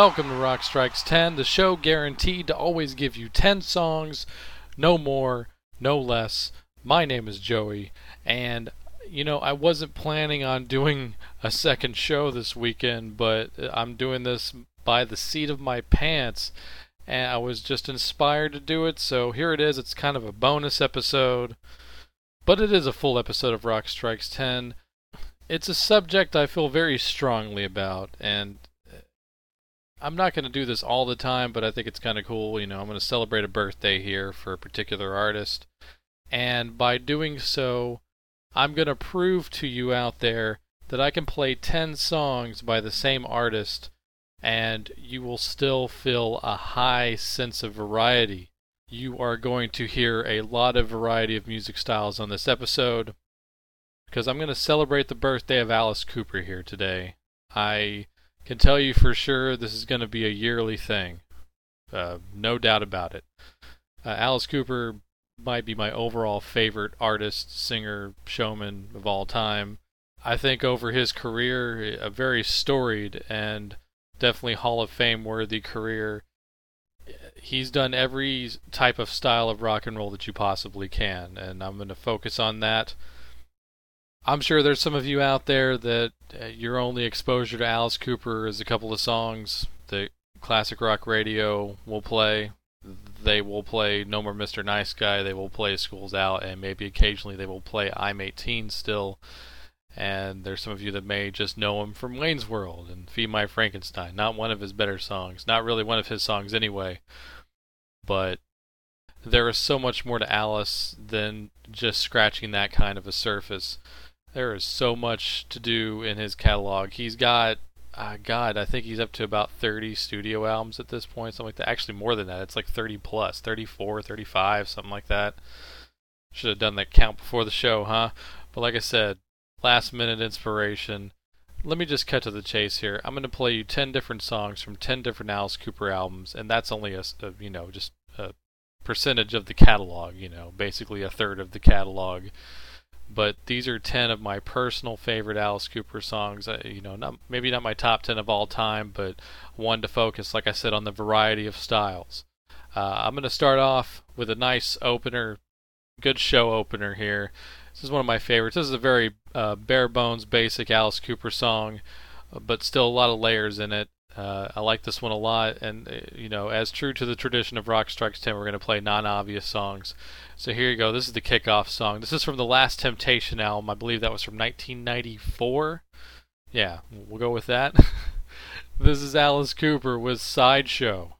Welcome to Rock Strikes 10, the show guaranteed to always give you 10 songs, no more, no less. My name is Joey, and you know, I wasn't planning on doing a second show this weekend, but I'm doing this by the seat of my pants, and I was just inspired to do it, so here it is. It's kind of a bonus episode, but it is a full episode of Rock Strikes 10. It's a subject I feel very strongly about, and I'm not going to do this all the time, but I think it's kind of cool. You know, I'm going to celebrate a birthday here for a particular artist. And by doing so, I'm going to prove to you out there that I can play 10 songs by the same artist and you will still feel a high sense of variety. You are going to hear a lot of variety of music styles on this episode because I'm going to celebrate the birthday of Alice Cooper here today. I can tell you for sure this is going to be a yearly thing. Uh, no doubt about it. Uh, Alice Cooper might be my overall favorite artist, singer, showman of all time. I think over his career, a very storied and definitely Hall of Fame worthy career. He's done every type of style of rock and roll that you possibly can, and I'm going to focus on that. I'm sure there's some of you out there that uh, your only exposure to Alice Cooper is a couple of songs that classic rock radio will play. They will play No More Mr. Nice Guy, they will play School's Out, and maybe occasionally they will play I'm 18 still. And there's some of you that may just know him from Wayne's World and Feed My Frankenstein. Not one of his better songs. Not really one of his songs anyway. But there is so much more to Alice than just scratching that kind of a surface. There is so much to do in his catalog. He's got, uh, God, I think he's up to about 30 studio albums at this point, something like that. Actually, more than that. It's like 30 plus, 34, 35, something like that. Should have done that count before the show, huh? But like I said, last minute inspiration. Let me just cut to the chase here. I'm going to play you 10 different songs from 10 different Alice Cooper albums, and that's only a, a you know, just a percentage of the catalog, you know, basically a third of the catalog but these are 10 of my personal favorite Alice Cooper songs. Uh, you know, not, maybe not my top 10 of all time, but one to focus, like I said, on the variety of styles. Uh, I'm going to start off with a nice opener, good show opener here. This is one of my favorites. This is a very uh, bare bones, basic Alice Cooper song, but still a lot of layers in it. Uh, I like this one a lot, and uh, you know, as true to the tradition of Rock Strikes 10, we're going to play non-obvious songs. So here you go. This is the kickoff song. This is from the Last Temptation album. I believe that was from 1994. Yeah, we'll go with that. this is Alice Cooper with Sideshow.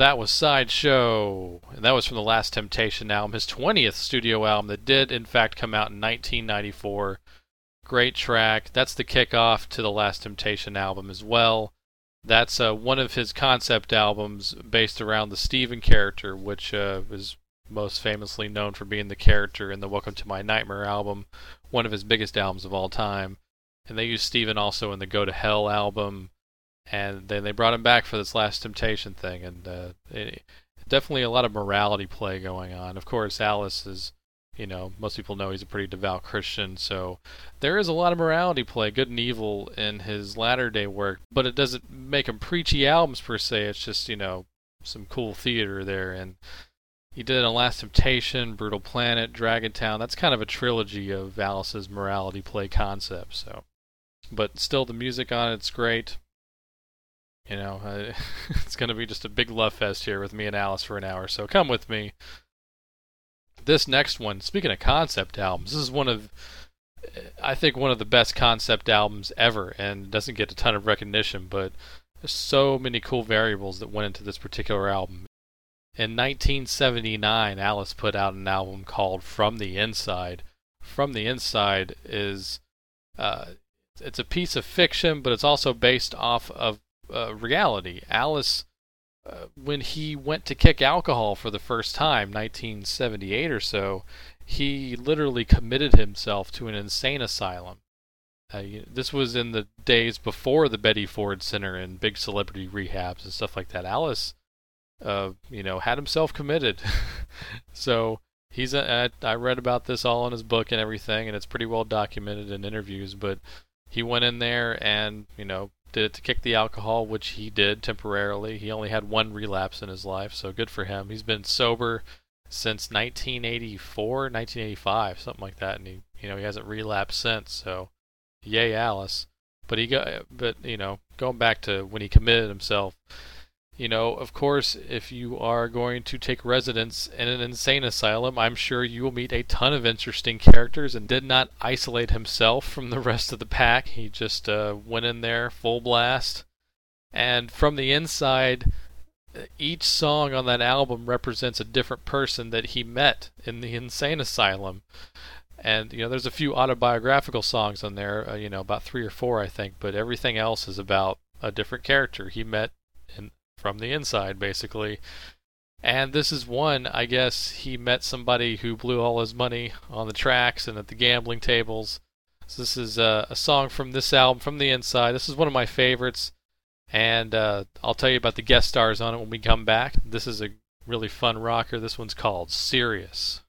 That was Sideshow, and that was from the Last Temptation album, his 20th studio album that did, in fact, come out in 1994. Great track. That's the kickoff to the Last Temptation album as well. That's uh, one of his concept albums based around the Steven character, which uh, is most famously known for being the character in the Welcome to My Nightmare album, one of his biggest albums of all time. And they used Steven also in the Go to Hell album, and then they brought him back for this Last Temptation thing, and uh, it, definitely a lot of morality play going on. Of course, Alice is, you know, most people know he's a pretty devout Christian, so there is a lot of morality play, good and evil, in his latter day work, but it doesn't make him preachy albums per se. It's just, you know, some cool theater there, and he did a Last Temptation, Brutal Planet, Dragon Town. That's kind of a trilogy of Alice's morality play concepts. So, but still, the music on it's great. You know, uh, it's going to be just a big love fest here with me and Alice for an hour. So come with me. This next one, speaking of concept albums, this is one of, I think, one of the best concept albums ever, and doesn't get a ton of recognition, but there's so many cool variables that went into this particular album. In 1979, Alice put out an album called From the Inside. From the Inside is uh, it's a piece of fiction, but it's also based off of uh, reality. Alice, uh, when he went to kick alcohol for the first time, 1978 or so, he literally committed himself to an insane asylum. Uh, this was in the days before the Betty Ford Center and big celebrity rehabs and stuff like that. Alice, uh, you know, had himself committed. so he's a, I read about this all in his book and everything, and it's pretty well documented in interviews. But he went in there and you know did it to kick the alcohol, which he did temporarily. He only had one relapse in his life, so good for him. He's been sober since 1984, 1985, something like that, and he, you know, he hasn't relapsed since. So, yay, Alice. But he got, but you know, going back to when he committed himself, you know, of course, if you are going to take residence in an insane asylum, I'm sure you will meet a ton of interesting characters and did not isolate himself from the rest of the pack. He just uh, went in there full blast. And from the inside, each song on that album represents a different person that he met in the insane asylum. And you know, there's a few autobiographical songs on there, uh, you know, about three or four, I think, but everything else is about a different character he met from the inside, basically. And this is one, I guess he met somebody who blew all his money on the tracks and at the gambling tables. So this is uh, a song from this album, From the Inside. This is one of my favorites, and uh, I'll tell you about the guest stars on it when we come back. This is a really fun rocker. This one's called Serious.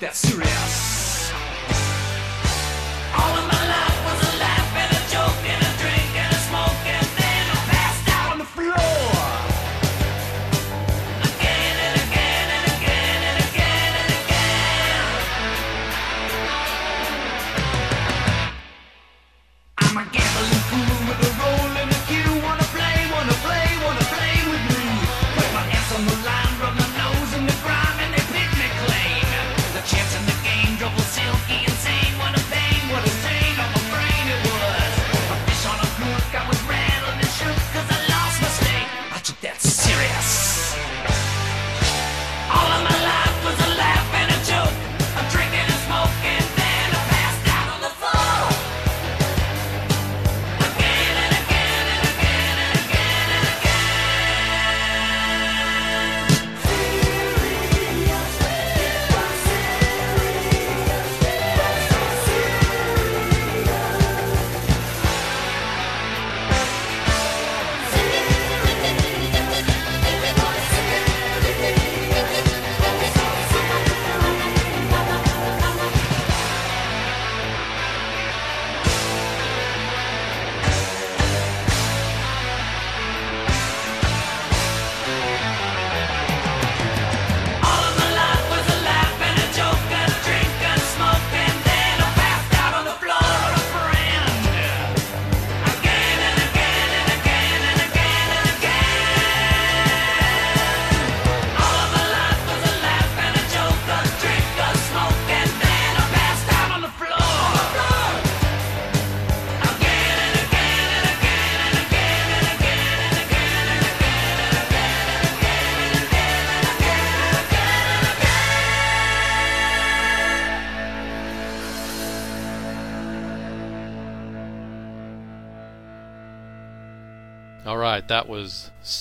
that serious.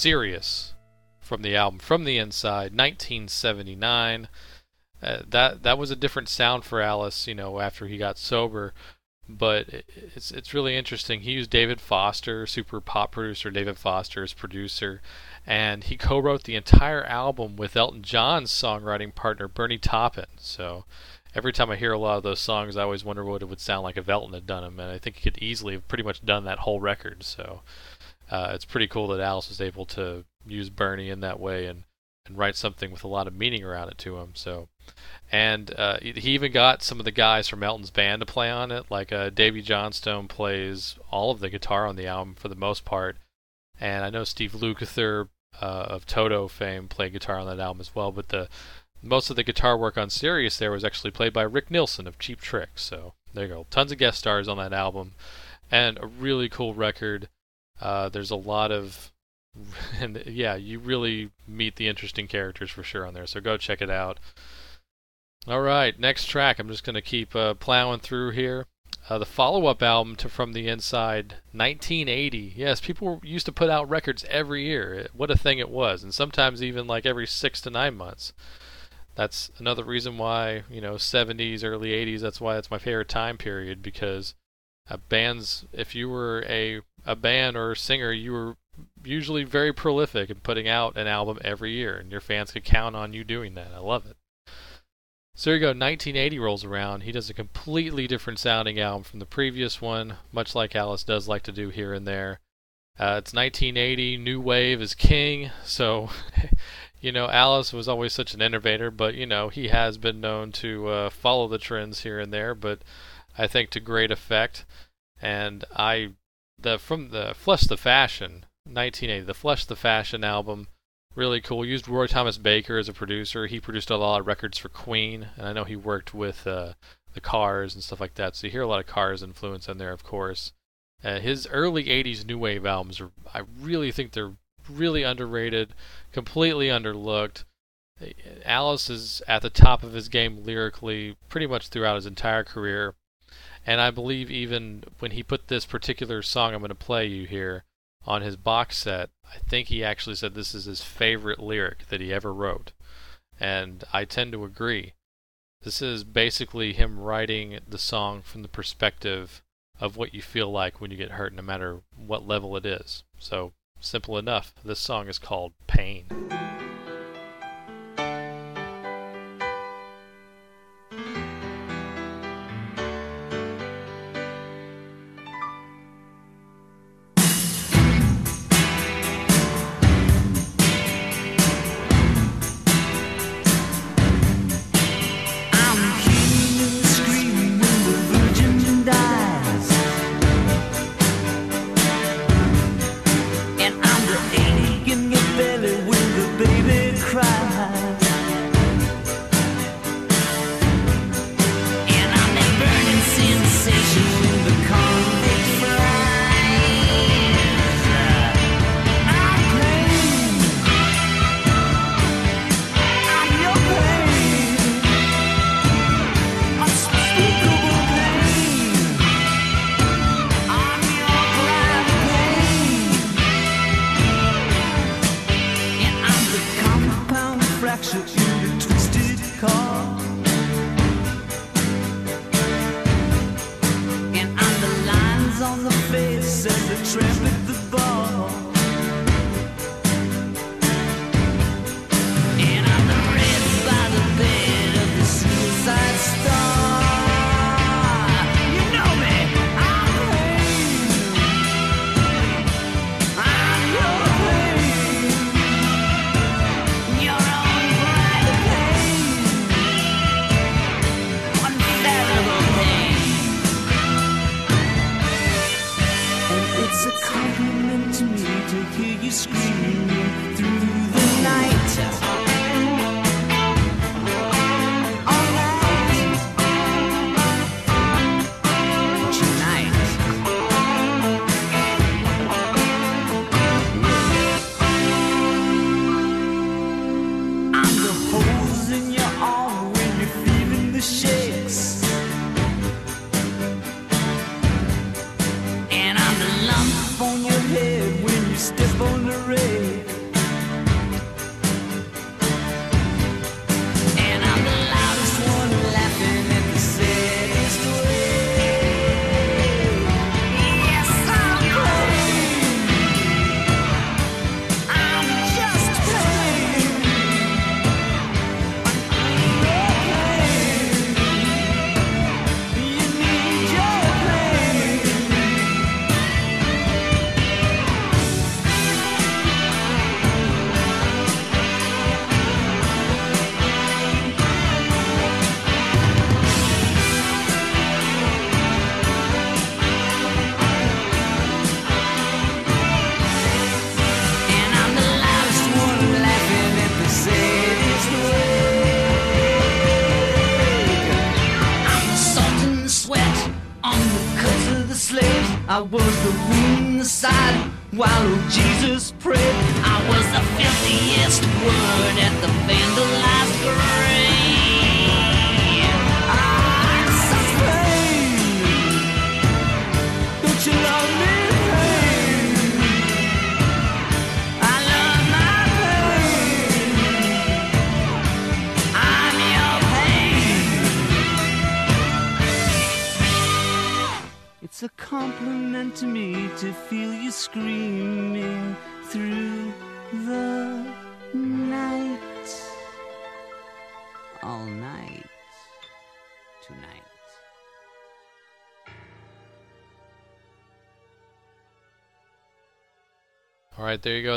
Serious from the album From the Inside, 1979. Uh, that that was a different sound for Alice, you know, after he got sober. But it's it's really interesting. He used David Foster, super pop producer David Foster, as producer, and he co-wrote the entire album with Elton John's songwriting partner Bernie Taupin. So every time I hear a lot of those songs, I always wonder what it would sound like if Elton had done them, and I think he could easily have pretty much done that whole record. So uh, it's pretty cool that Alice was able to use Bernie in that way and and write something with a lot of meaning around it to him. So, and uh, he even got some of the guys from Elton's band to play on it. Like uh, Davey Johnstone plays all of the guitar on the album for the most part, and I know Steve Lukather uh, of Toto fame played guitar on that album as well. But the most of the guitar work on Serious there was actually played by Rick Nielsen of Cheap Trick. So there you go, tons of guest stars on that album, and a really cool record. Uh, there's a lot of, and yeah, you really meet the interesting characters for sure on there. So go check it out. All right, next track. I'm just going to keep uh, plowing through here. Uh, the follow-up album to From the Inside, 1980. Yes, people used to put out records every year. What a thing it was, and sometimes even like every six to nine months. That's another reason why you know 70s, early 80s. That's why it's my favorite time period because uh, bands, if you were a a band or a singer, you were usually very prolific in putting out an album every year, and your fans could count on you doing that. I love it. So here you go, 1980 rolls around. He does a completely different sounding album from the previous one, much like Alice does like to do here and there. Uh, it's 1980, New Wave is king, so, you know, Alice was always such an innovator, but, you know, he has been known to uh, follow the trends here and there, but I think to great effect. And I the from the Flush the Fashion 1980, the Flush the Fashion album, really cool. Used Roy Thomas Baker as a producer. He produced a lot of records for Queen, and I know he worked with uh, the Cars and stuff like that. So you hear a lot of Cars influence in there, of course. Uh, his early 80s new wave albums are, I really think they're really underrated, completely underlooked. Alice is at the top of his game lyrically pretty much throughout his entire career. And I believe even when he put this particular song I'm going to play you here on his box set, I think he actually said this is his favorite lyric that he ever wrote. And I tend to agree. This is basically him writing the song from the perspective of what you feel like when you get hurt, no matter what level it is. So, simple enough. This song is called Pain.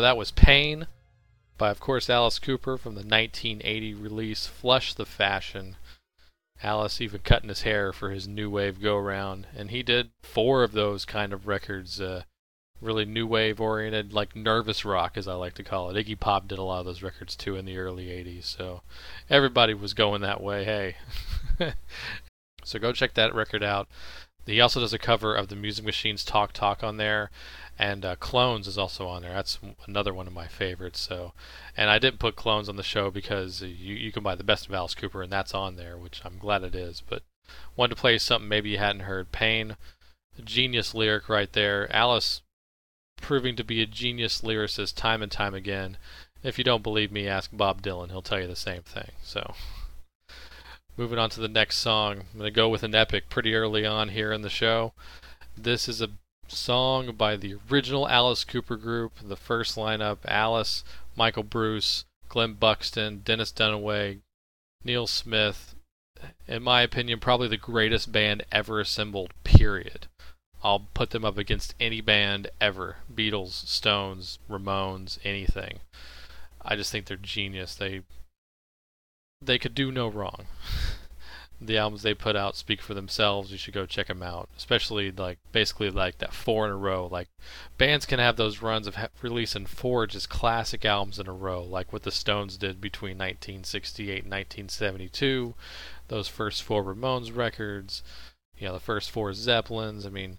That was Pain by, of course, Alice Cooper from the 1980 release Flush the Fashion. Alice even cutting his hair for his new wave go round, and he did four of those kind of records. Uh, really new wave oriented, like nervous rock, as I like to call it. Iggy Pop did a lot of those records too in the early 80s, so everybody was going that way. Hey. so go check that record out. He also does a cover of the Music Machines Talk Talk on there, and uh, Clones is also on there. That's another one of my favorites. So, and I didn't put Clones on the show because you you can buy the best of Alice Cooper, and that's on there, which I'm glad it is. But wanted to play something maybe you hadn't heard. Pain, genius lyric right there. Alice proving to be a genius lyricist time and time again. If you don't believe me, ask Bob Dylan. He'll tell you the same thing. So. Moving on to the next song, I'm going to go with an epic pretty early on here in the show. This is a song by the original Alice Cooper group, the first lineup Alice, Michael Bruce, Glen Buxton, Dennis Dunaway, Neal Smith. In my opinion, probably the greatest band ever assembled, period. I'll put them up against any band ever Beatles, Stones, Ramones, anything. I just think they're genius. They they could do no wrong. the albums they put out speak for themselves. You should go check them out, especially like basically like that four in a row. Like bands can have those runs of ha- releasing four just classic albums in a row, like what the Stones did between 1968 and 1972. Those first four Ramones records, you know, the first four Zeppelins. I mean,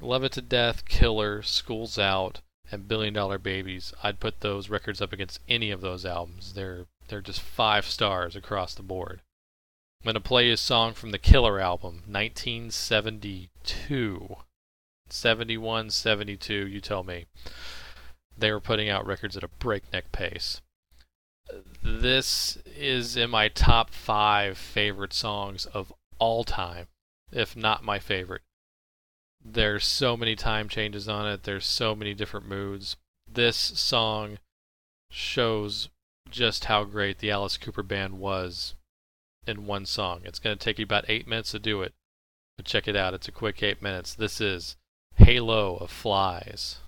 Love It to Death, Killer, Schools Out, and Billion Dollar Babies. I'd put those records up against any of those albums. They're they're just five stars across the board. I'm going to play his song from the Killer album, 1972. 71, 72, you tell me. They were putting out records at a breakneck pace. This is in my top five favorite songs of all time, if not my favorite. There's so many time changes on it, there's so many different moods. This song shows just how great the Alice Cooper band was in one song. It's going to take you about eight minutes to do it, but check it out. It's a quick eight minutes. This is Halo of Flies.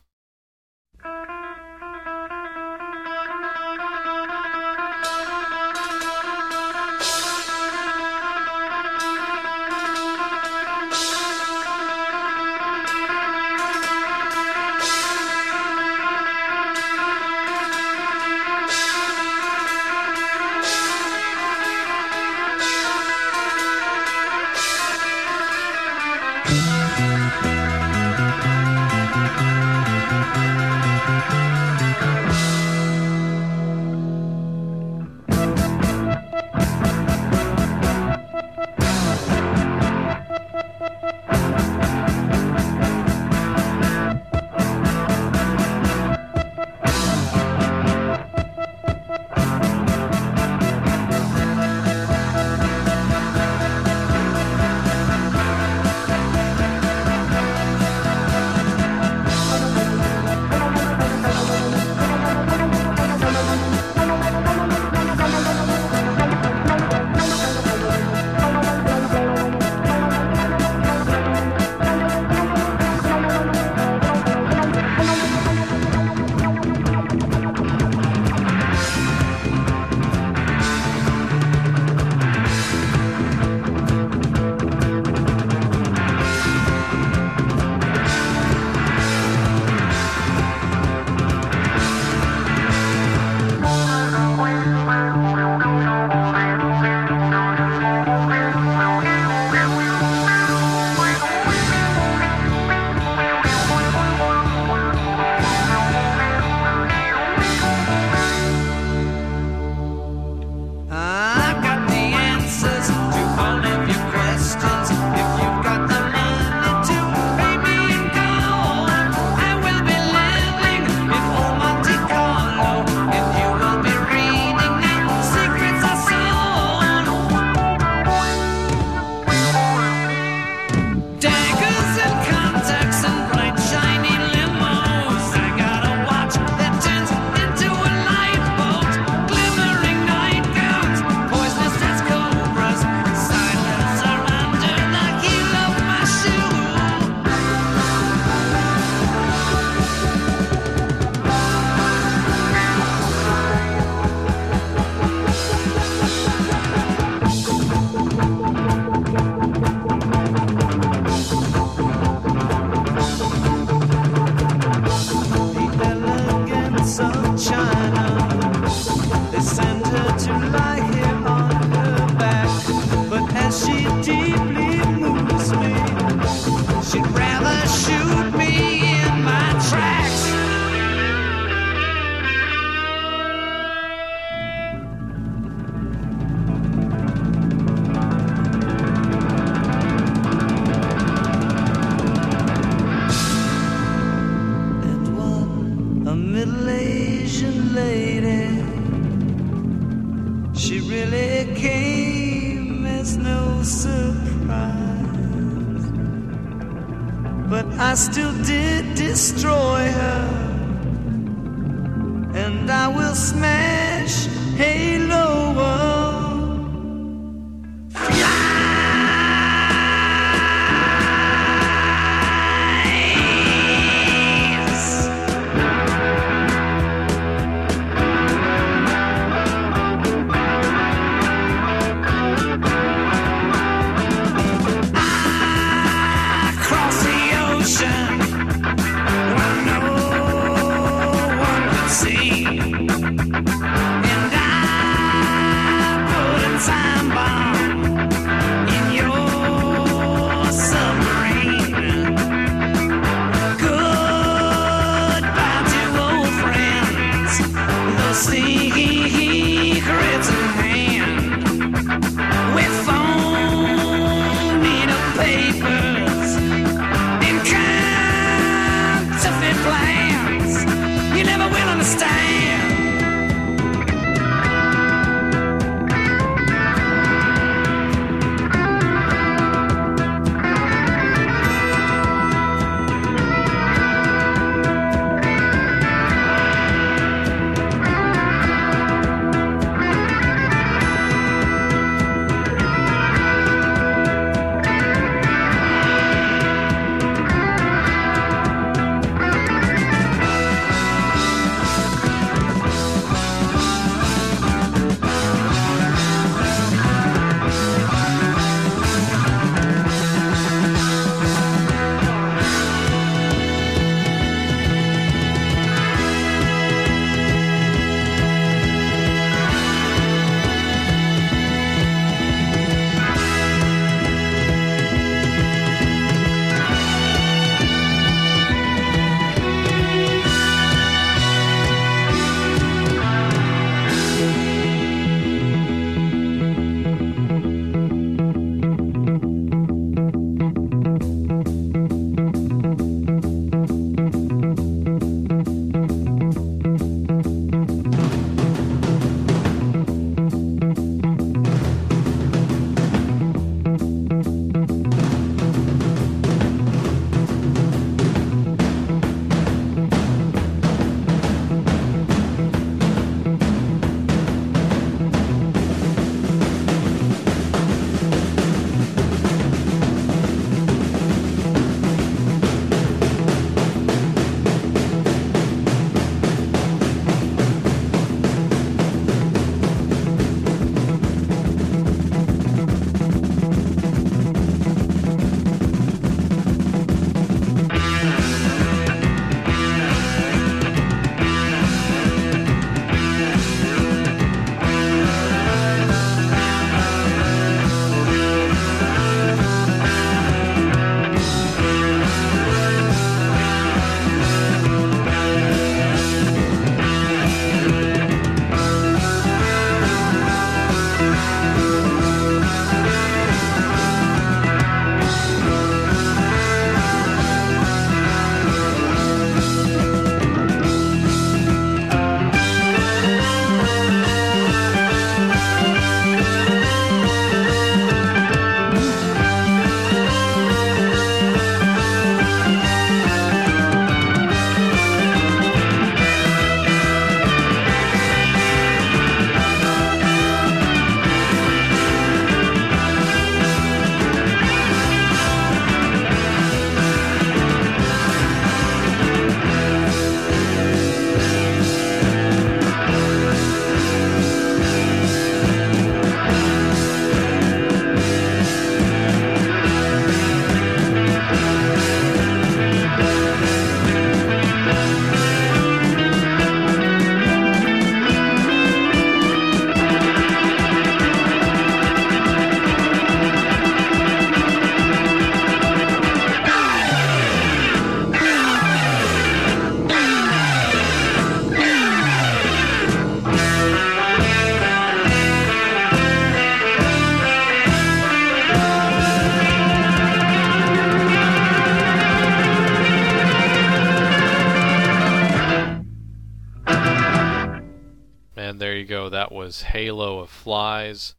Was Halo of Flies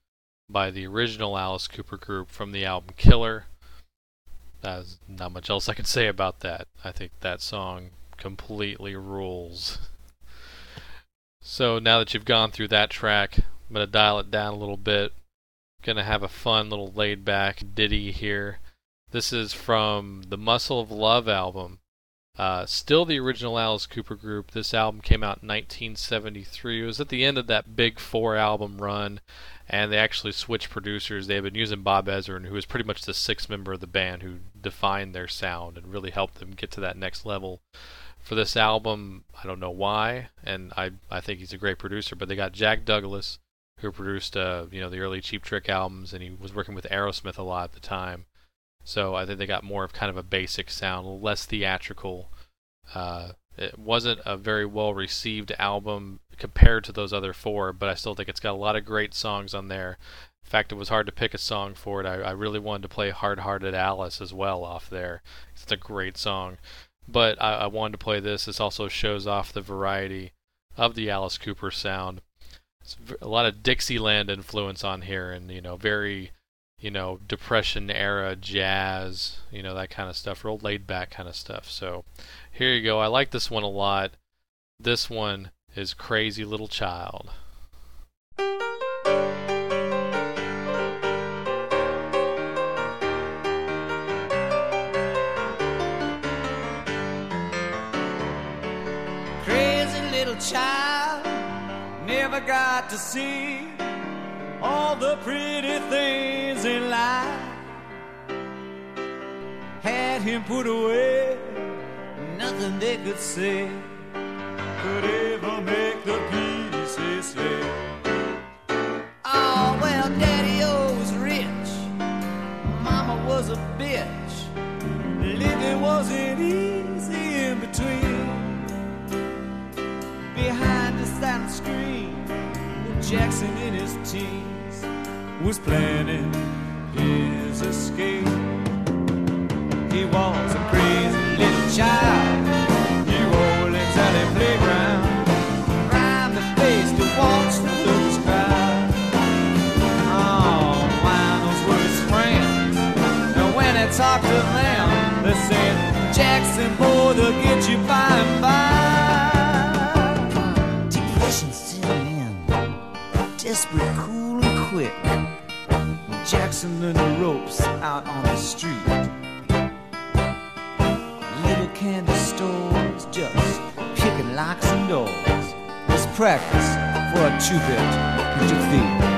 by the original Alice Cooper group from the album Killer. There's not much else I can say about that. I think that song completely rules. So now that you've gone through that track, I'm going to dial it down a little bit. Going to have a fun little laid back ditty here. This is from the Muscle of Love album. Uh, still the original Alice Cooper group. This album came out in 1973. It was at the end of that big four album run, and they actually switched producers. They had been using Bob Ezrin, who was pretty much the sixth member of the band who defined their sound and really helped them get to that next level. For this album, I don't know why, and I I think he's a great producer. But they got Jack Douglas, who produced uh, you know the early Cheap Trick albums, and he was working with Aerosmith a lot at the time. So I think they got more of kind of a basic sound, less theatrical. Uh, it wasn't a very well received album compared to those other four, but I still think it's got a lot of great songs on there. In fact, it was hard to pick a song for it. I, I really wanted to play Hard Hearted Alice as well off there. It's a great song. But I, I wanted to play this. This also shows off the variety of the Alice Cooper sound. It's a lot of Dixieland influence on here, and you know, very, you know, Depression era jazz, you know, that kind of stuff, real laid back kind of stuff. So here you go. I like this one a lot. This one is Crazy Little Child. Crazy little child never got to see all the pretty things in life. Had him put away, nothing they could say could ever make the pieces fit. Oh, well, Daddy was rich, Mama was a bitch. Living wasn't easy in between. Behind the silent screen, Jackson in his teens was planning his escape. He was a crazy little child. New Orleans alley playground. Rhymed the face to watch the lookers cry. Oh, those were his friends. And when I talked to them, they said, Jackson, boy, they'll get you by and by. Depression still in. Desperate. Jackson learned the ropes out on the street. Little candy stores, just picking locks and doors. Was practice for a two-bit picture thief.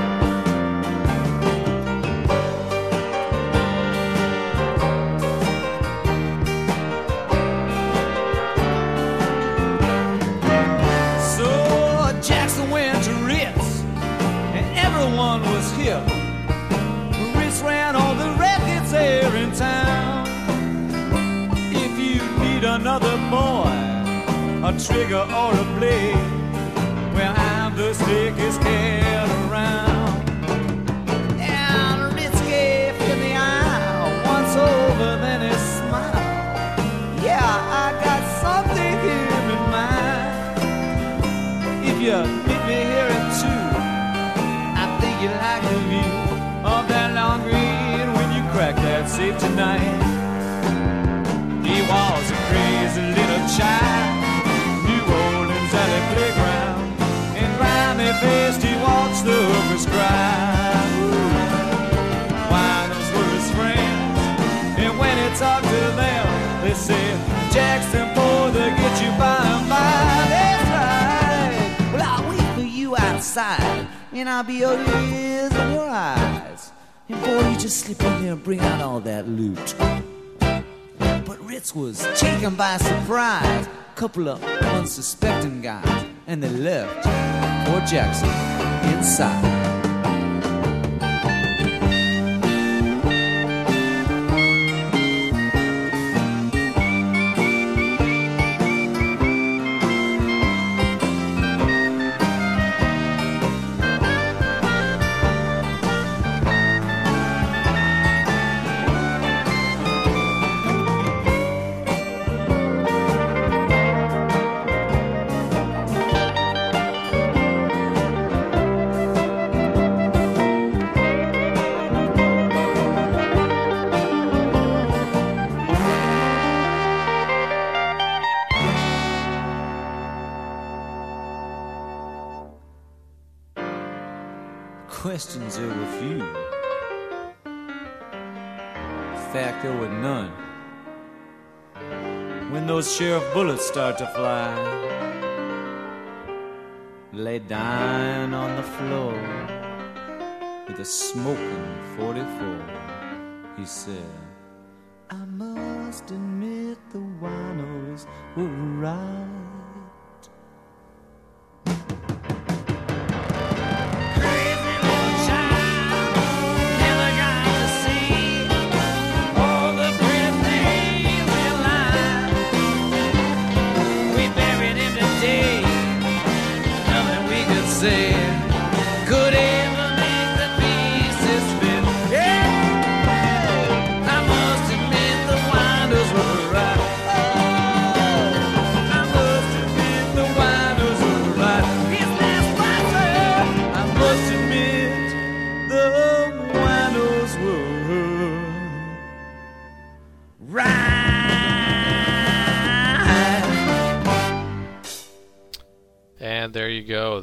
Trigger or a blade, well, I'm the slickest cat around. And gave him the eye once over, then he smiled. Yeah, I got something here in mind. If you meet me here at two, I think you like the view of that long green when you crack that safe tonight. He was a crazy little child, faced he watched the hookers cry. Those were his friends, and when he talked to them, they said, Jackson, boy, they'll get you by and by. That's right. Well, I'll wait for you outside, and I'll be your ears and your eyes. And boy, you just slip in there and bring out all that loot. But Ritz was taken by surprise. Couple of unsuspecting guys, and they left poor Jackson inside. Bullets start to fly, lay dying on the floor with a smoking 44, he said, I must admit the winos were right.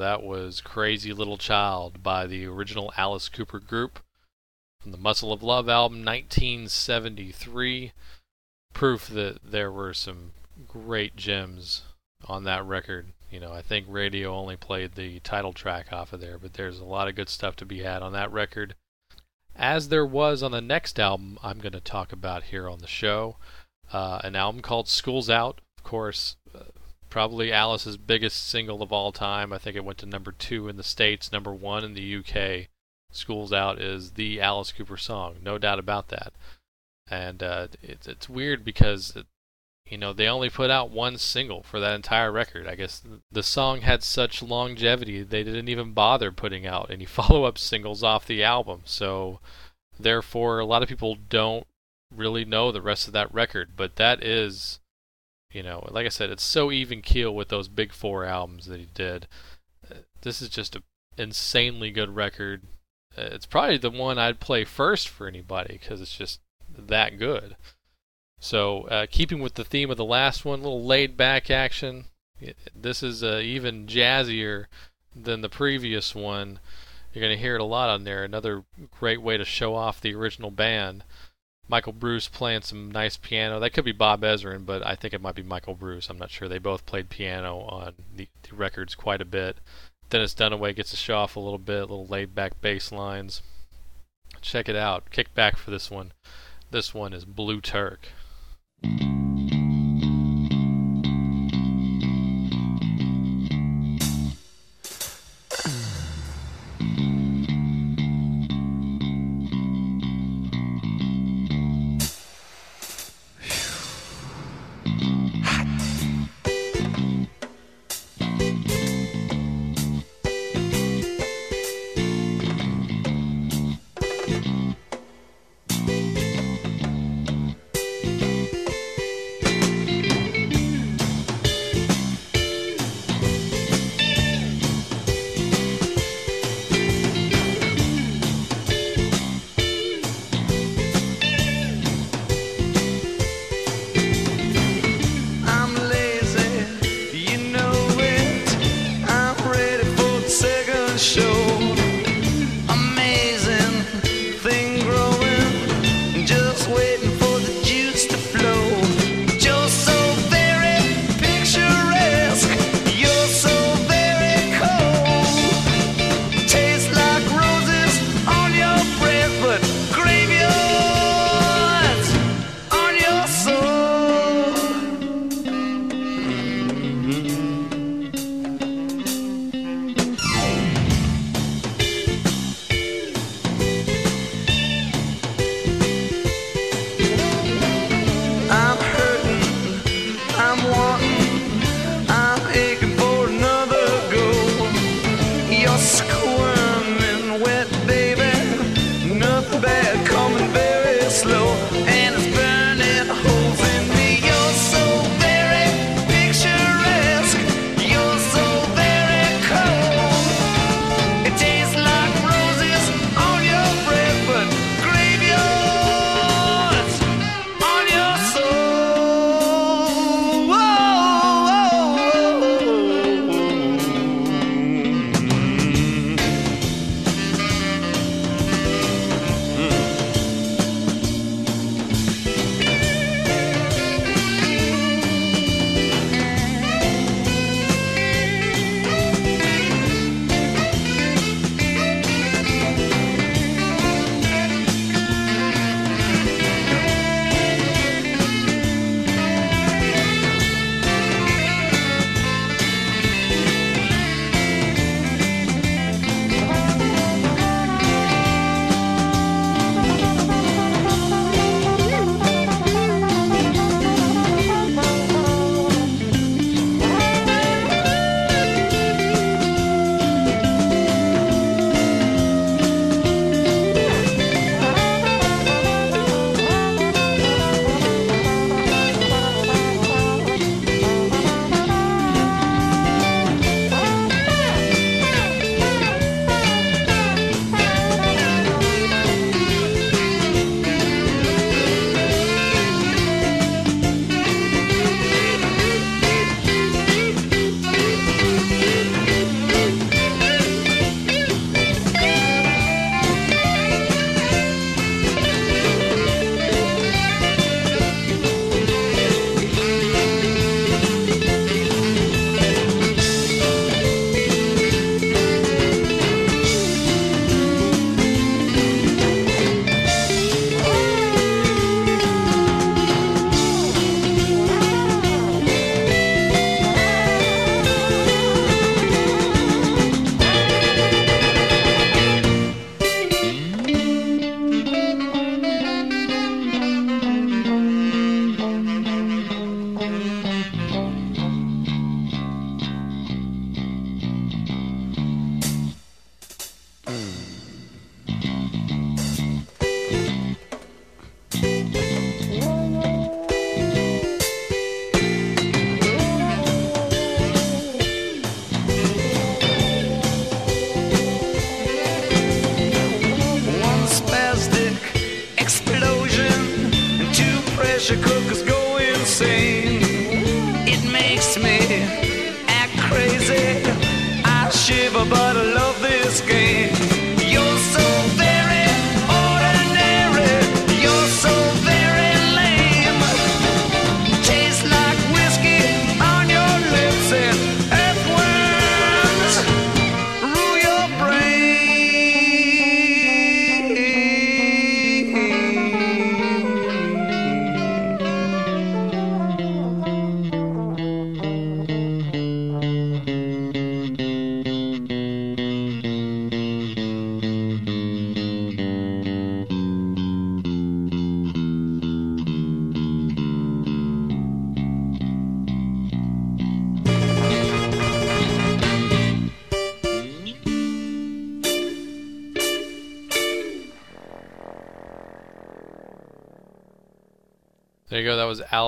That was Crazy Little Child by the original Alice Cooper Group from the Muscle of Love album 1973. Proof that there were some great gems on that record. You know, I think radio only played the title track off of there, but there's a lot of good stuff to be had on that record. As there was on the next album I'm going to talk about here on the show, uh, an album called School's Out. Of course, uh, probably Alice's biggest single of all time. I think it went to number two in the States, number one in the UK. School's Out is the Alice Cooper song, no doubt about that. And uh, it's it's weird because it, you know they only put out one single for that entire record. I guess the song had such longevity they didn't even bother putting out any follow-up singles off the album. So therefore, a lot of people don't really know the rest of that record. But that is you know, like I said, it's so even keel with those big four albums that he did. Uh, this is just an insanely good record. Uh, it's probably the one I'd play first for anybody because it's just that good. So, uh, keeping with the theme of the last one, a little laid back action. This is uh, even jazzier than the previous one. You're going to hear it a lot on there. Another great way to show off the original band. Michael Bruce playing some nice piano. That could be Bob Ezrin, but I think it might be Michael Bruce. I'm not sure. They both played piano on the, the records quite a bit. Dennis Dunaway gets to show off a little bit, little laid back bass lines. Check it out. Kick back for this one. This one is Blue Turk.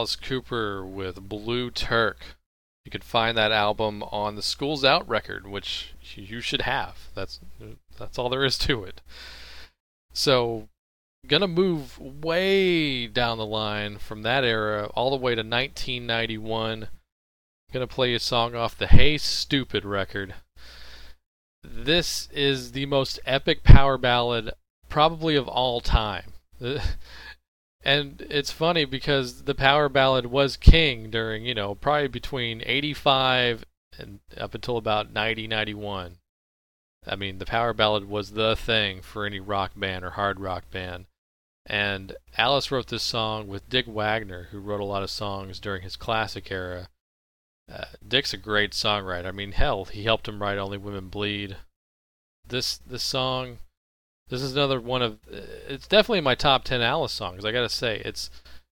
Alice Cooper with Blue Turk. You can find that album on the Schools Out record, which you should have. That's that's all there is to it. So, gonna move way down the line from that era all the way to 1991. Gonna play a song off the Hey Stupid record. This is the most epic power ballad probably of all time. And it's funny because the power ballad was king during, you know, probably between 85 and up until about 90, 91. I mean, the power ballad was the thing for any rock band or hard rock band. And Alice wrote this song with Dick Wagner, who wrote a lot of songs during his classic era. Uh, Dick's a great songwriter. I mean, hell, he helped him write Only Women Bleed. This this song this is another one of it's definitely my top 10 Alice songs. I got to say it's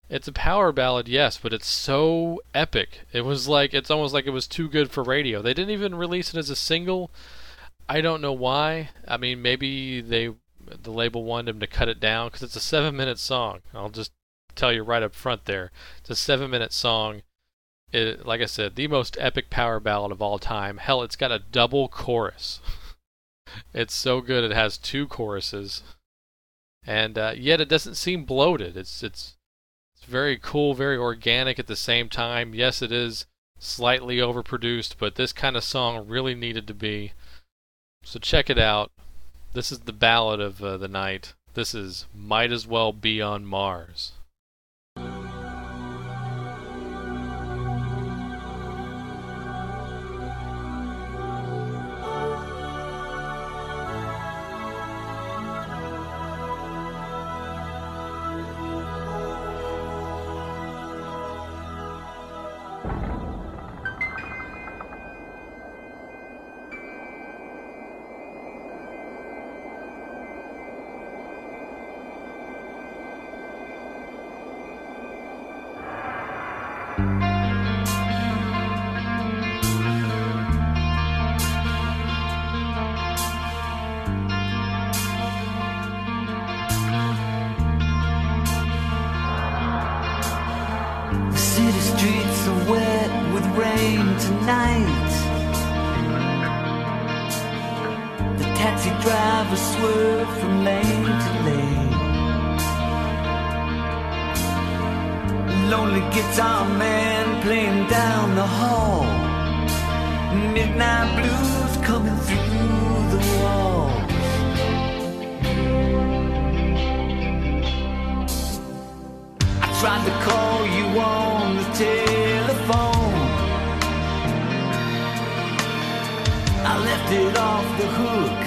it's a power ballad, yes, but it's so epic. It was like it's almost like it was too good for radio. They didn't even release it as a single. I don't know why. I mean, maybe they the label wanted him to cut it down cuz it's a 7-minute song. I'll just tell you right up front there. It's a 7-minute song. It, like I said, the most epic power ballad of all time. Hell, it's got a double chorus. It's so good. It has two choruses, and uh, yet it doesn't seem bloated. It's it's it's very cool, very organic at the same time. Yes, it is slightly overproduced, but this kind of song really needed to be. So check it out. This is the ballad of uh, the night. This is "Might as Well Be on Mars." Tried to call you on the telephone. I left it off the hook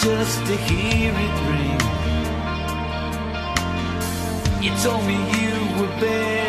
just to hear it ring. You told me you were better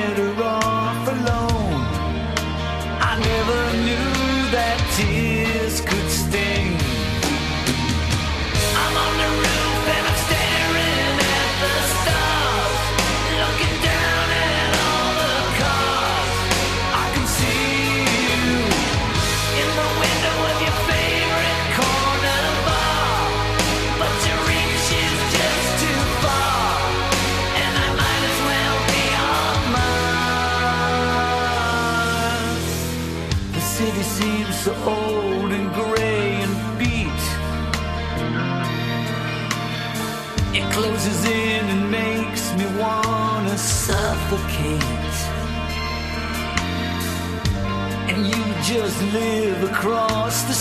live across the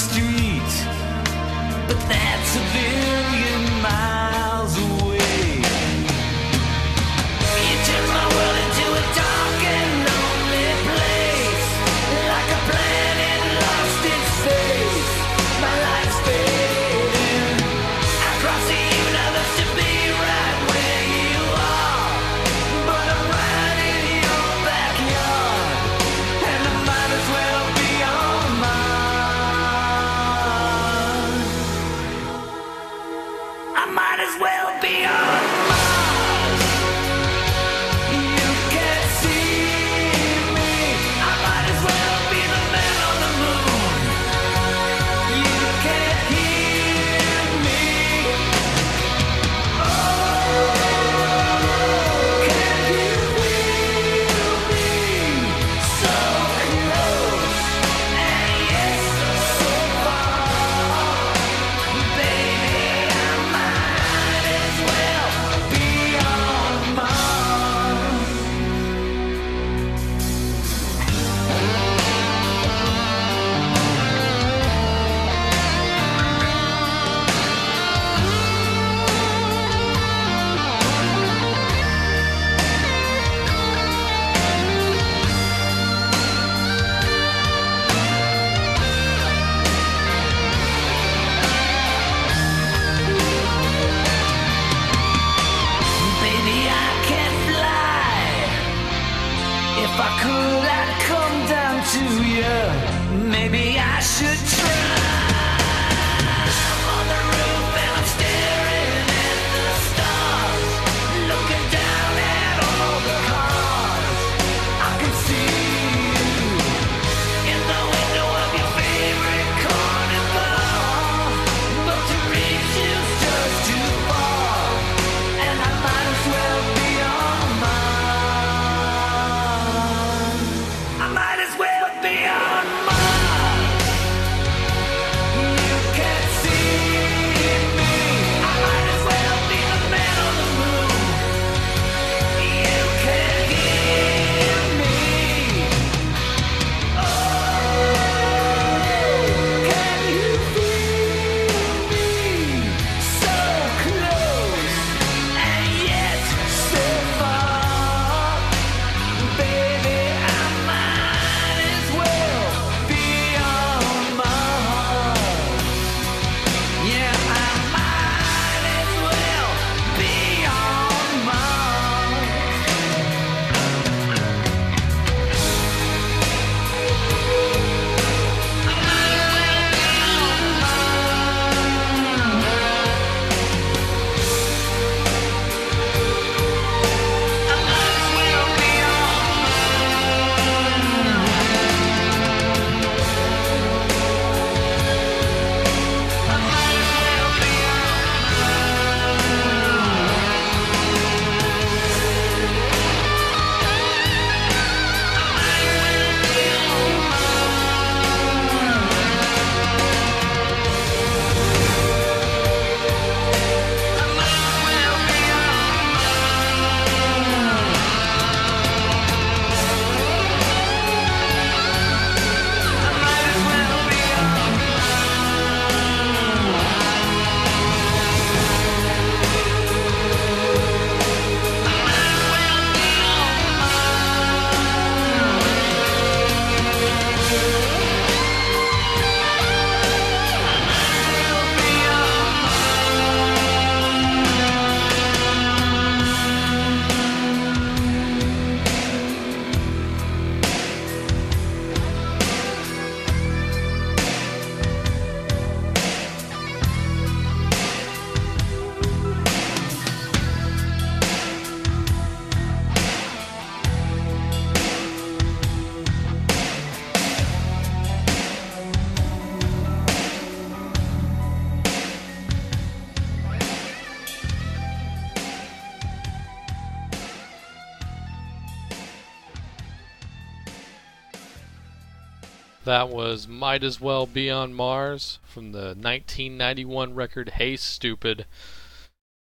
was Might As Well Be on Mars from the 1991 record Hey Stupid.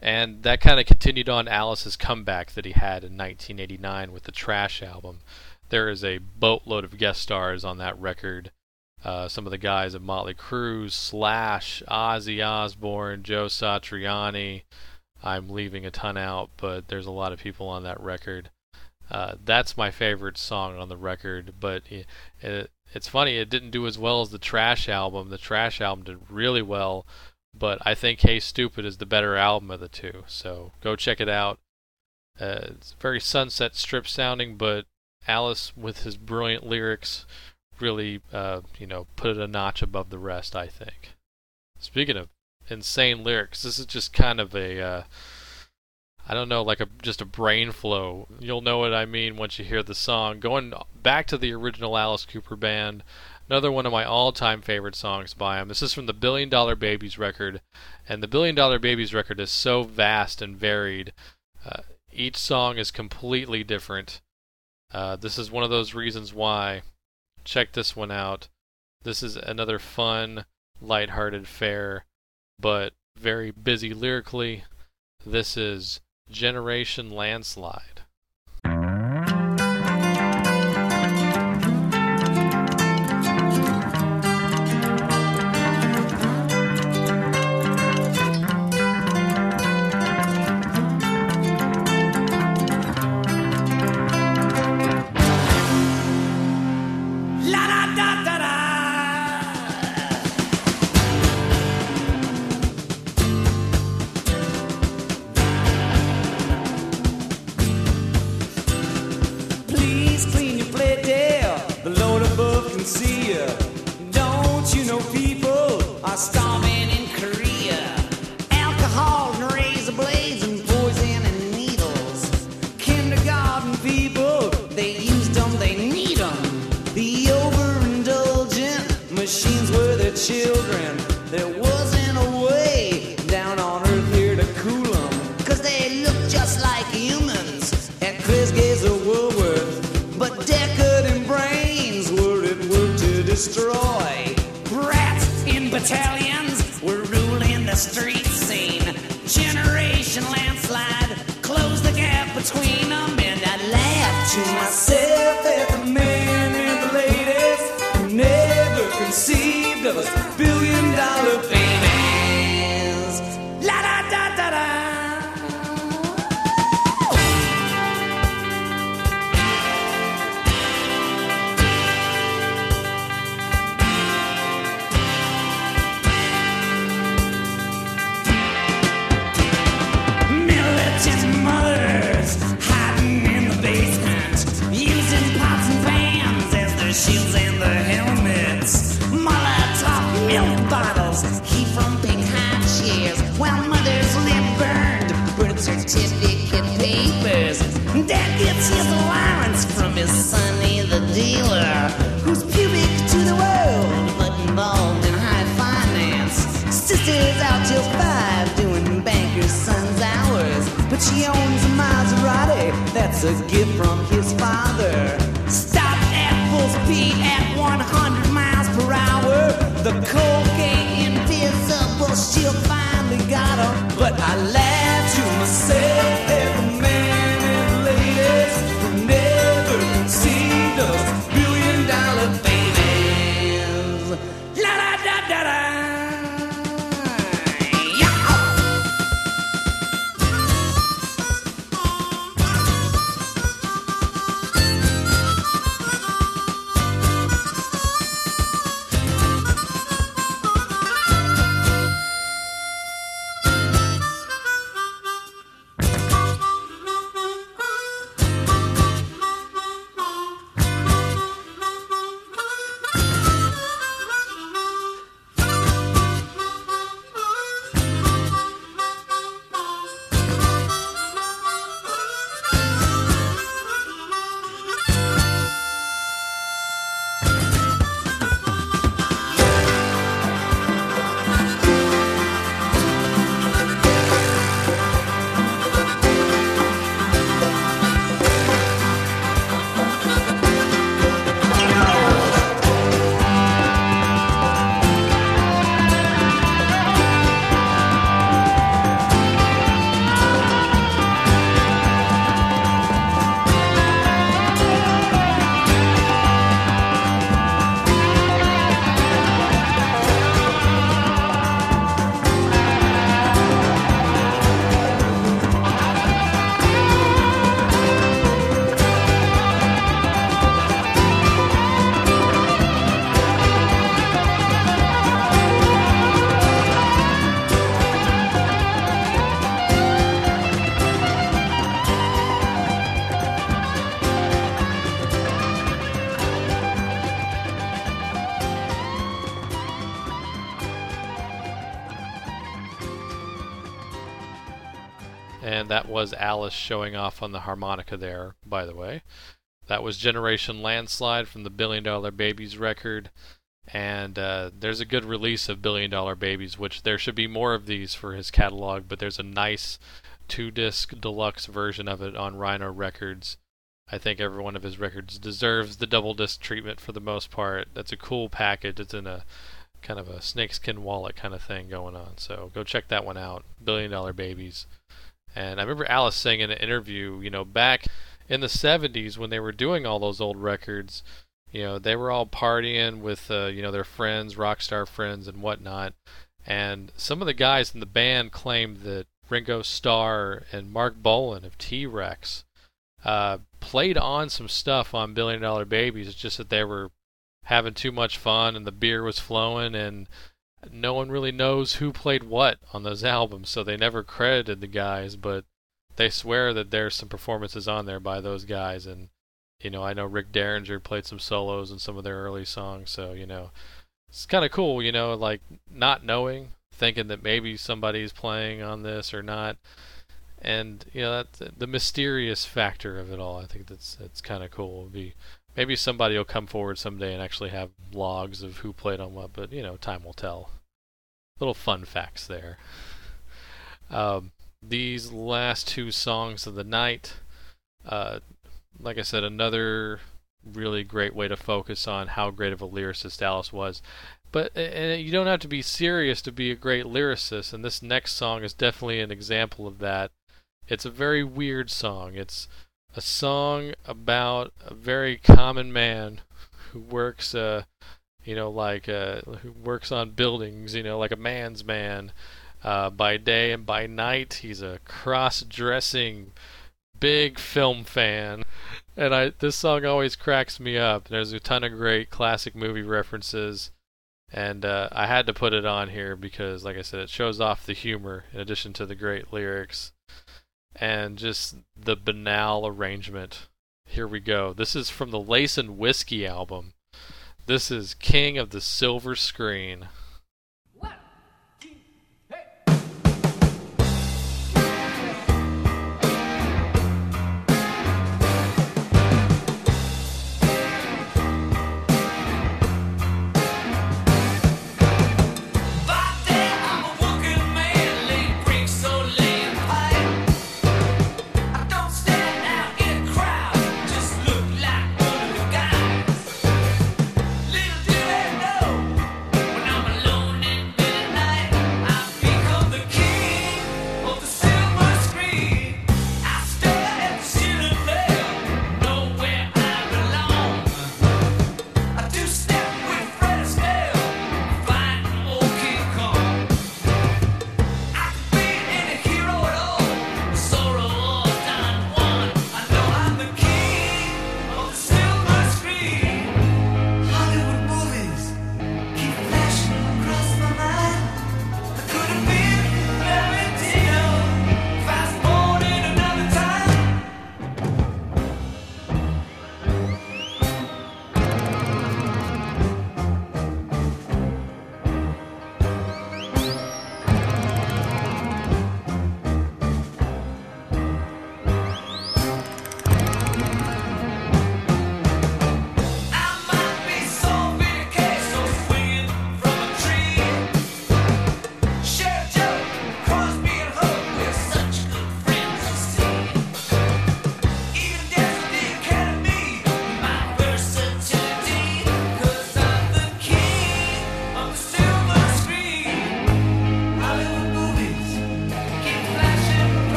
And that kind of continued on Alice's comeback that he had in 1989 with the Trash album. There is a boatload of guest stars on that record. Uh, some of the guys of Motley Crue, Slash, Ozzy Osbourne, Joe Satriani. I'm leaving a ton out, but there's a lot of people on that record. Uh, that's my favorite song on the record, but it, it, it's funny, it didn't do as well as the Trash album. The Trash album did really well, but I think Hey Stupid is the better album of the two. So go check it out. Uh, it's very Sunset Strip sounding, but Alice, with his brilliant lyrics, really, uh, you know, put it a notch above the rest. I think. Speaking of insane lyrics, this is just kind of a, uh, I don't know, like a just a brain flow. You'll know what I mean once you hear the song. Going back to the original Alice Cooper band, another one of my all-time favorite songs by him. This is from the Billion Dollar Babies record, and the Billion Dollar Babies record is so vast and varied. Uh, each song is completely different. Uh, this is one of those reasons why. Check this one out. This is another fun, light-hearted fare, but very busy lyrically. This is Generation Landslide. Was Alice showing off on the harmonica there, by the way. That was Generation Landslide from the Billion Dollar Babies record. And uh, there's a good release of Billion Dollar Babies, which there should be more of these for his catalog, but there's a nice two disc deluxe version of it on Rhino Records. I think every one of his records deserves the double disc treatment for the most part. That's a cool package. It's in a kind of a snakeskin wallet kind of thing going on. So go check that one out. Billion Dollar Babies. And I remember Alice saying in an interview, you know, back in the 70s when they were doing all those old records, you know, they were all partying with, uh, you know, their friends, rock star friends, and whatnot. And some of the guys in the band claimed that Ringo Starr and Marc Bolan of T Rex uh, played on some stuff on Billion Dollar Babies. It's just that they were having too much fun and the beer was flowing and no one really knows who played what on those albums, so they never credited the guys, but they swear that there's some performances on there by those guys and you know, I know Rick Derringer played some solos in some of their early songs, so you know, it's kind of cool, you know, like not knowing, thinking that maybe somebody's playing on this or not. And you know that the mysterious factor of it all, I think that's that's kind of cool. It'd be maybe somebody will come forward someday and actually have logs of who played on what, but you know, time will tell. Little fun facts there. Um, these last two songs of the night, uh, like I said, another really great way to focus on how great of a lyricist Alice was. But and you don't have to be serious to be a great lyricist, and this next song is definitely an example of that. It's a very weird song. It's a song about a very common man who works, uh, you know, like uh, who works on buildings, you know, like a man's man. Uh, by day and by night, he's a cross-dressing, big film fan, and I this song always cracks me up. There's a ton of great classic movie references, and uh, I had to put it on here because, like I said, it shows off the humor in addition to the great lyrics and just the banal arrangement. Here we go. This is from the Lace and Whiskey album. This is King of the Silver Screen.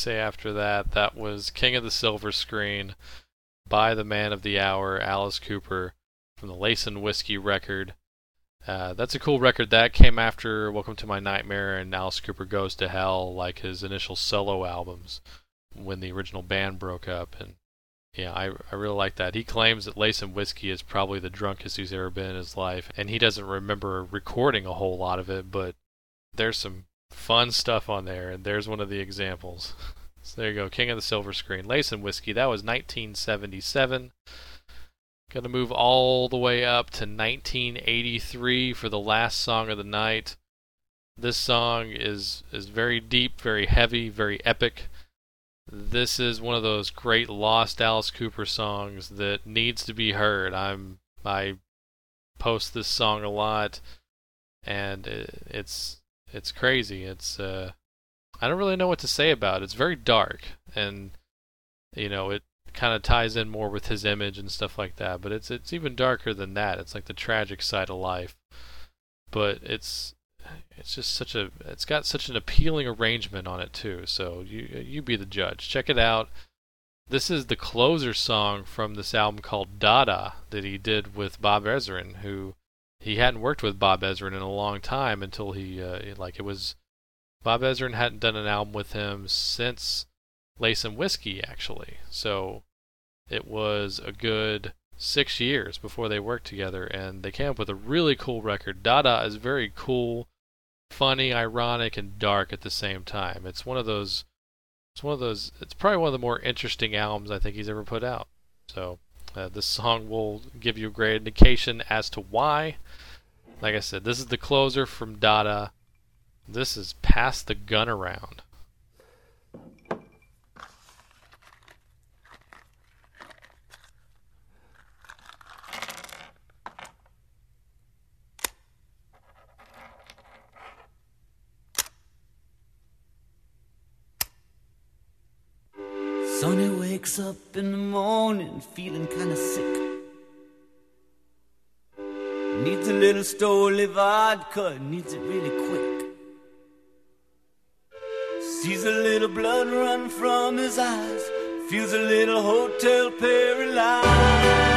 Say after that? That was King of the Silver Screen by the man of the hour, Alice Cooper, from the Lace and Whiskey record. Uh, that's a cool record. That came after Welcome to My Nightmare and Alice Cooper Goes to Hell, like his initial solo albums when the original band broke up. And yeah, I, I really like that. He claims that Lace and Whiskey is probably the drunkest he's ever been in his life, and he doesn't remember recording a whole lot of it, but there's some fun stuff on there, and there's one of the examples. so there you go, King of the Silver Screen, Lace and Whiskey. That was 1977. Gonna move all the way up to 1983 for the last song of the night. This song is is very deep, very heavy, very epic. This is one of those great lost Alice Cooper songs that needs to be heard. I'm I post this song a lot, and it, it's it's crazy. It's uh, I don't really know what to say about it. It's very dark, and you know it kind of ties in more with his image and stuff like that. But it's it's even darker than that. It's like the tragic side of life. But it's it's just such a it's got such an appealing arrangement on it too. So you you be the judge. Check it out. This is the closer song from this album called Dada that he did with Bob Ezrin, who he hadn't worked with Bob Ezrin in a long time until he uh, like it was Bob Ezrin hadn't done an album with him since Lace and Whiskey, actually. So it was a good six years before they worked together, and they came up with a really cool record. Dada is very cool, funny, ironic, and dark at the same time. It's one of those. It's one of those. It's probably one of the more interesting albums I think he's ever put out. So uh, this song will give you a great indication as to why. Like I said, this is the closer from Dada. This is Pass the Gun Around. Sonny wakes up in the morning feeling kinda sick. Needs a little Stoli vodka, needs it really quick. Sees a little blood run from his eyes, feels a little hotel paralyzed.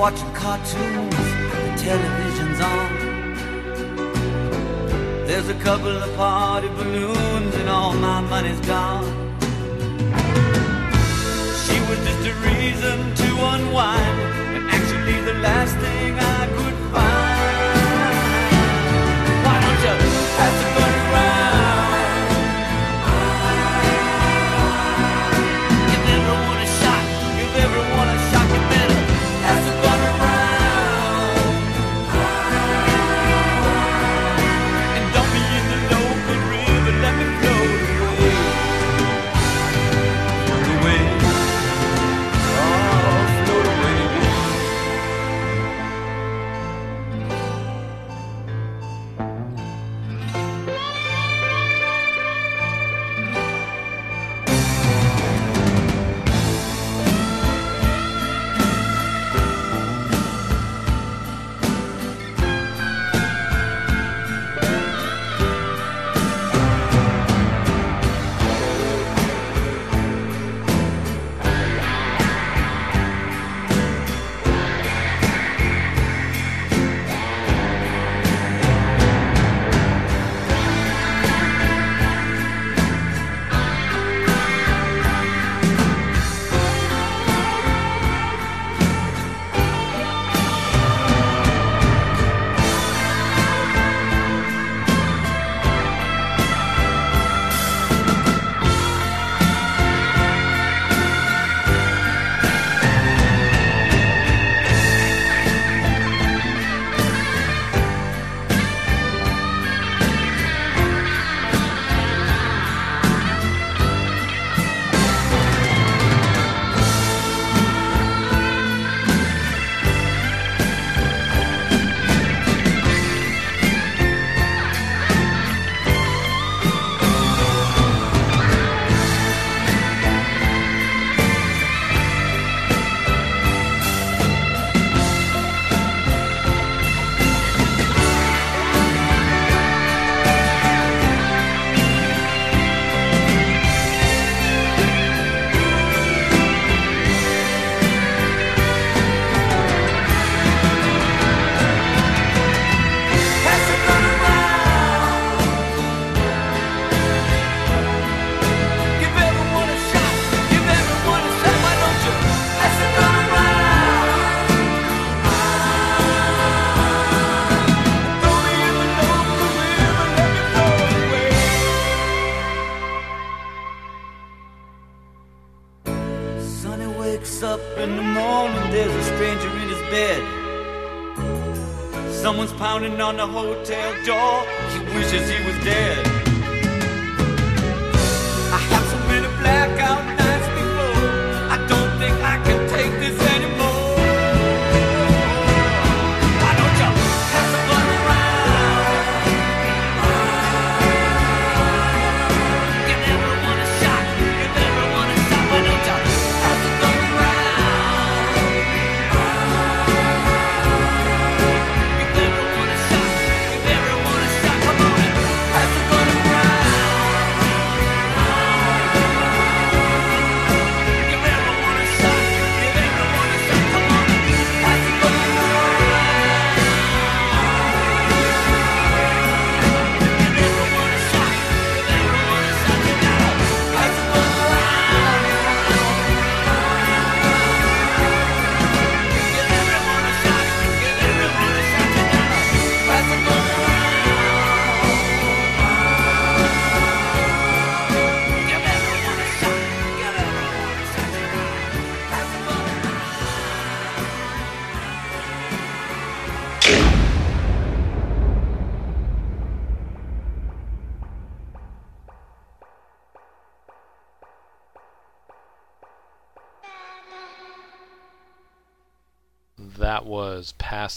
Watching cartoons, the television's on. There's a couple of party balloons and all my money's gone. She was just a reason to unwind, and actually the last thing I could find.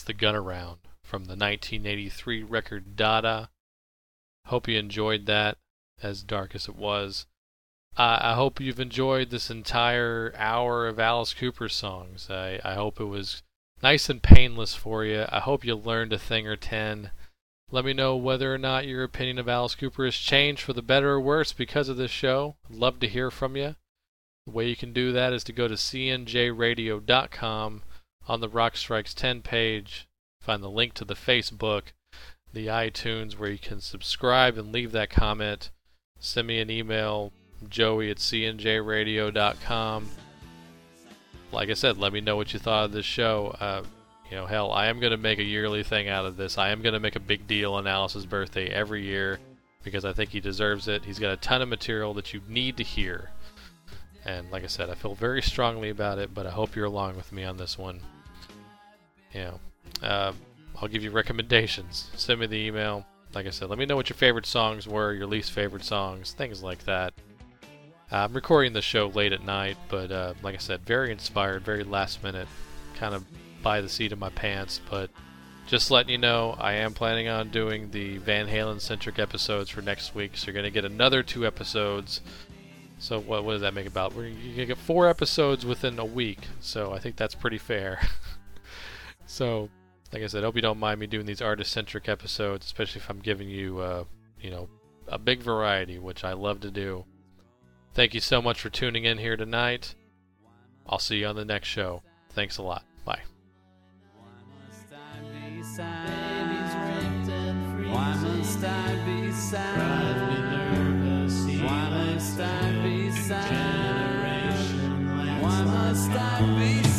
The Gun Around from the 1983 record Dada. Hope you enjoyed that, as dark as it was. Uh, I hope you've enjoyed this entire hour of Alice Cooper songs. I, I hope it was nice and painless for you. I hope you learned a thing or ten. Let me know whether or not your opinion of Alice Cooper has changed for the better or worse because of this show. I'd love to hear from you. The way you can do that is to go to cnjradio.com on the Rock Strikes 10 page. Find the link to the Facebook, the iTunes, where you can subscribe and leave that comment. Send me an email, joey at cnjradio.com. Like I said, let me know what you thought of this show. Uh, you know, hell, I am going to make a yearly thing out of this. I am going to make a big deal on Alice's birthday every year because I think he deserves it. He's got a ton of material that you need to hear. And like I said, I feel very strongly about it, but I hope you're along with me on this one. Know, uh, I'll give you recommendations. Send me the email. Like I said, let me know what your favorite songs were, your least favorite songs, things like that. Uh, I'm recording the show late at night, but uh, like I said, very inspired, very last minute, kind of by the seat of my pants. But just letting you know, I am planning on doing the Van Halen centric episodes for next week, so you're going to get another two episodes. So what, what does that make about? We're going to get four episodes within a week, so I think that's pretty fair. so, like I said, hope you don't mind me doing these artist-centric episodes, especially if I'm giving you, uh, you know, a big variety, which I love to do. Thank you so much for tuning in here tonight. I'll see you on the next show. Thanks a lot. Bye. Why must I be sad? Why must I be sad? Why must I be sad?